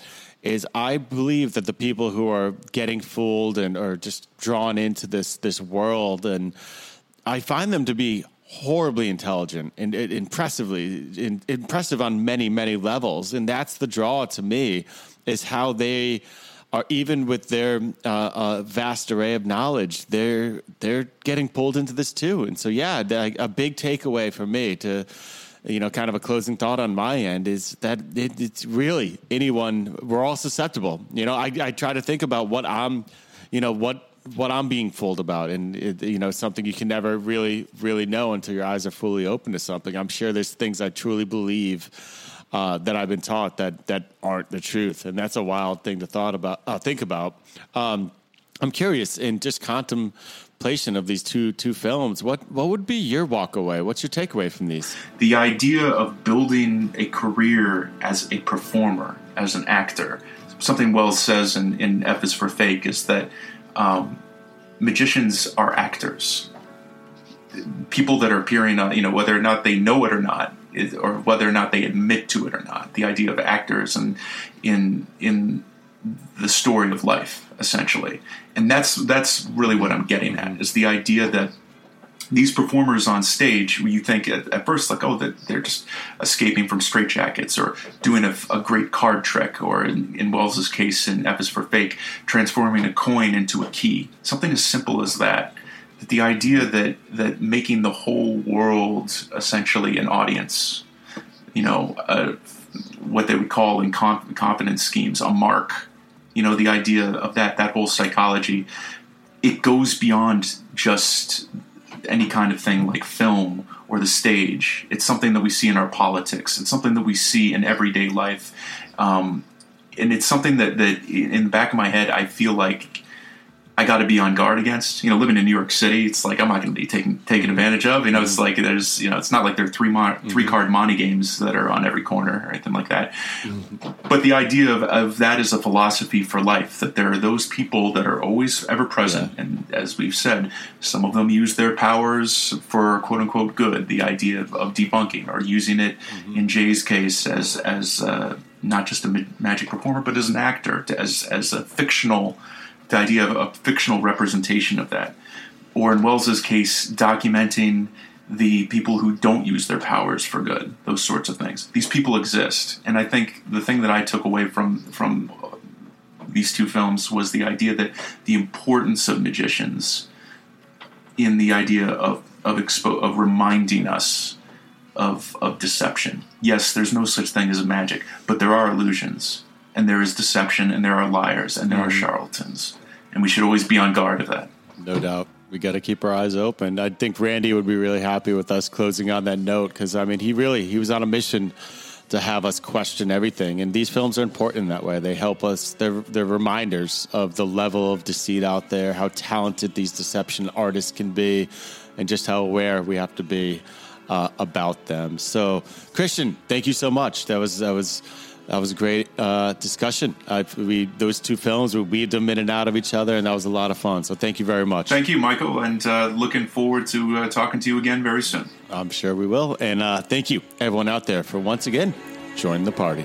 is I believe that the people who are getting fooled and are just drawn into this this world, and I find them to be horribly intelligent and, and impressively in, impressive on many many levels, and that's the draw to me is how they are even with their uh, uh, vast array of knowledge, they're they're getting pulled into this too. And so, yeah, a big takeaway for me to, you know, kind of a closing thought on my end is that it, it's really anyone. We're all susceptible. You know, I, I try to think about what I'm, you know, what what I'm being fooled about, and it, you know, something you can never really really know until your eyes are fully open to something. I'm sure there's things I truly believe uh, that I've been taught that that aren't the truth, and that's a wild thing to thought about. Uh, think about. Um, I'm curious in just contemplation of these two two films. What what would be your walk away? What's your takeaway from these? the idea of building a career as a performer, as an actor. Something Welles says in, in F is for Fake is that um, magicians are actors. People that are appearing on, you know, whether or not they know it or not, is- or whether or not they admit to it or not. The idea of actors and in in the story of life, essentially, and that's that's really what I'm getting at is the idea that these performers on stage, you think at, at first like, oh, that they're just escaping from straitjackets or doing a, a great card trick, or in, in Welles's case, in F is for Fake, transforming a coin into a key. Something as simple as that. That the idea that that making the whole world essentially an audience, you know, uh, what they would call in conf- confidence schemes a mark. You know, the idea of that that whole psychology it goes beyond just any kind of thing like film or the stage. It's something that we see in our politics. It's something that we see in everyday life, um, and it's something that that in the back of my head I feel like I got to be on guard against. You know, living in New York City, it's like I'm not going to be taken taken advantage of. You know, it's mm-hmm. like there's you know, it's not like there are three mon- mm-hmm. three card money games that are on every corner or anything like that. Mm-hmm. But the idea of, of that is a philosophy for life that there are those people that are always ever present, and as we've said, some of them use their powers for quote unquote good. The idea of, of debunking or using it in Jay's case as as uh, not just a magic performer, but as an actor, to, as as a fictional the idea of a fictional representation of that. Or in Welles's case, documenting the people who don't use their powers for good, those sorts of things. These people exist, and I think the thing that I took away from from these two films was the idea that the importance of magicians in the idea of of expo- of reminding us of of deception. Yes, there's no such thing as magic, but there are illusions, and there is deception, and there are liars, and there are mm-hmm. charlatans, and we should always be on guard of that. No doubt. We got to keep our eyes open. I think Randi would be really happy with us closing on that note because I mean, he really he was on a mission to have us question everything, and these films are important in that way. They help us. They're they're reminders of the level of deceit out there, how talented these deception artists can be, and just how aware we have to be uh, about them. So, Christian, thank you so much. That was that was. That was a great uh, discussion. Uh, we those two films we weaved them in and out of each other, and that was a lot of fun. So thank you very much. Thank you, Michael, and uh, looking forward to uh, talking to you again very soon. I'm sure we will. And uh, thank you, everyone out there, for once again joining the party.